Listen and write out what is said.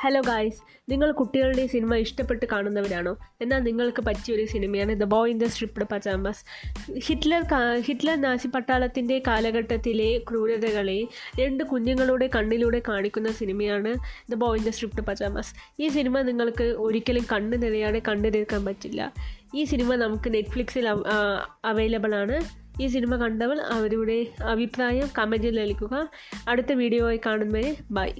Hello guys നിങ്ങൾ കുട്ടികളുടെ cinema ഇഷ്ടപ്പെട്ട് കാണുന്നവരാണോ? എന്നാൽ നിങ്ങൾക്ക് പറ്റിയൊരു സിനിമയാണ് The Boy in the Striped Pyjamas Hitler Hitler Nazi പട്ടാളത്തിന്റെ കാലഘട്ടത്തിലെ ക്രൂരതകളെ രണ്ട് കുഞ്ഞുങ്ങളുടെ കണ്ണിലൂടെ കാണിക്കുന്ന സിനിമയാണ് The Boy in the Striped Pyjamas ഈ സിനിമ നിങ്ങൾക്ക് ഒരിക്കലും കണ്ണു നിറയാതെ കണ്ടു തീർക്കാൻ പറ്റില്ല. ഈ സിനിമ നമുക്ക് നെറ്റ്ഫ്ലിക്സിൽ അവൈലബിൾ ആണ്. ഈ സിനിമ കണ്ടവർ അവരുടെ അഭിപ്രായം കമന്റിൽ നൽകുക. അടുത്ത വീഡിയോയിൽ കാണുന്നവരെ ബൈ